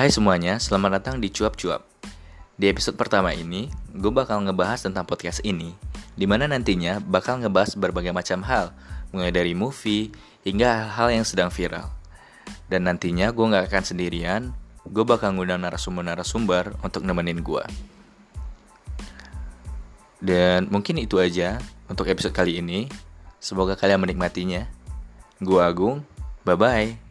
Hai semuanya, selamat datang di Cuap Cuap. Di episode pertama ini, gue bakal ngebahas tentang podcast ini, di mana nantinya bakal ngebahas berbagai macam hal, mulai dari movie hingga hal-hal yang sedang viral. Dan nantinya gue gak akan sendirian, gue bakal ngundang narasumber-narasumber untuk nemenin gue. Dan mungkin itu aja untuk episode kali ini. Semoga kalian menikmatinya. Gue Agung, bye-bye.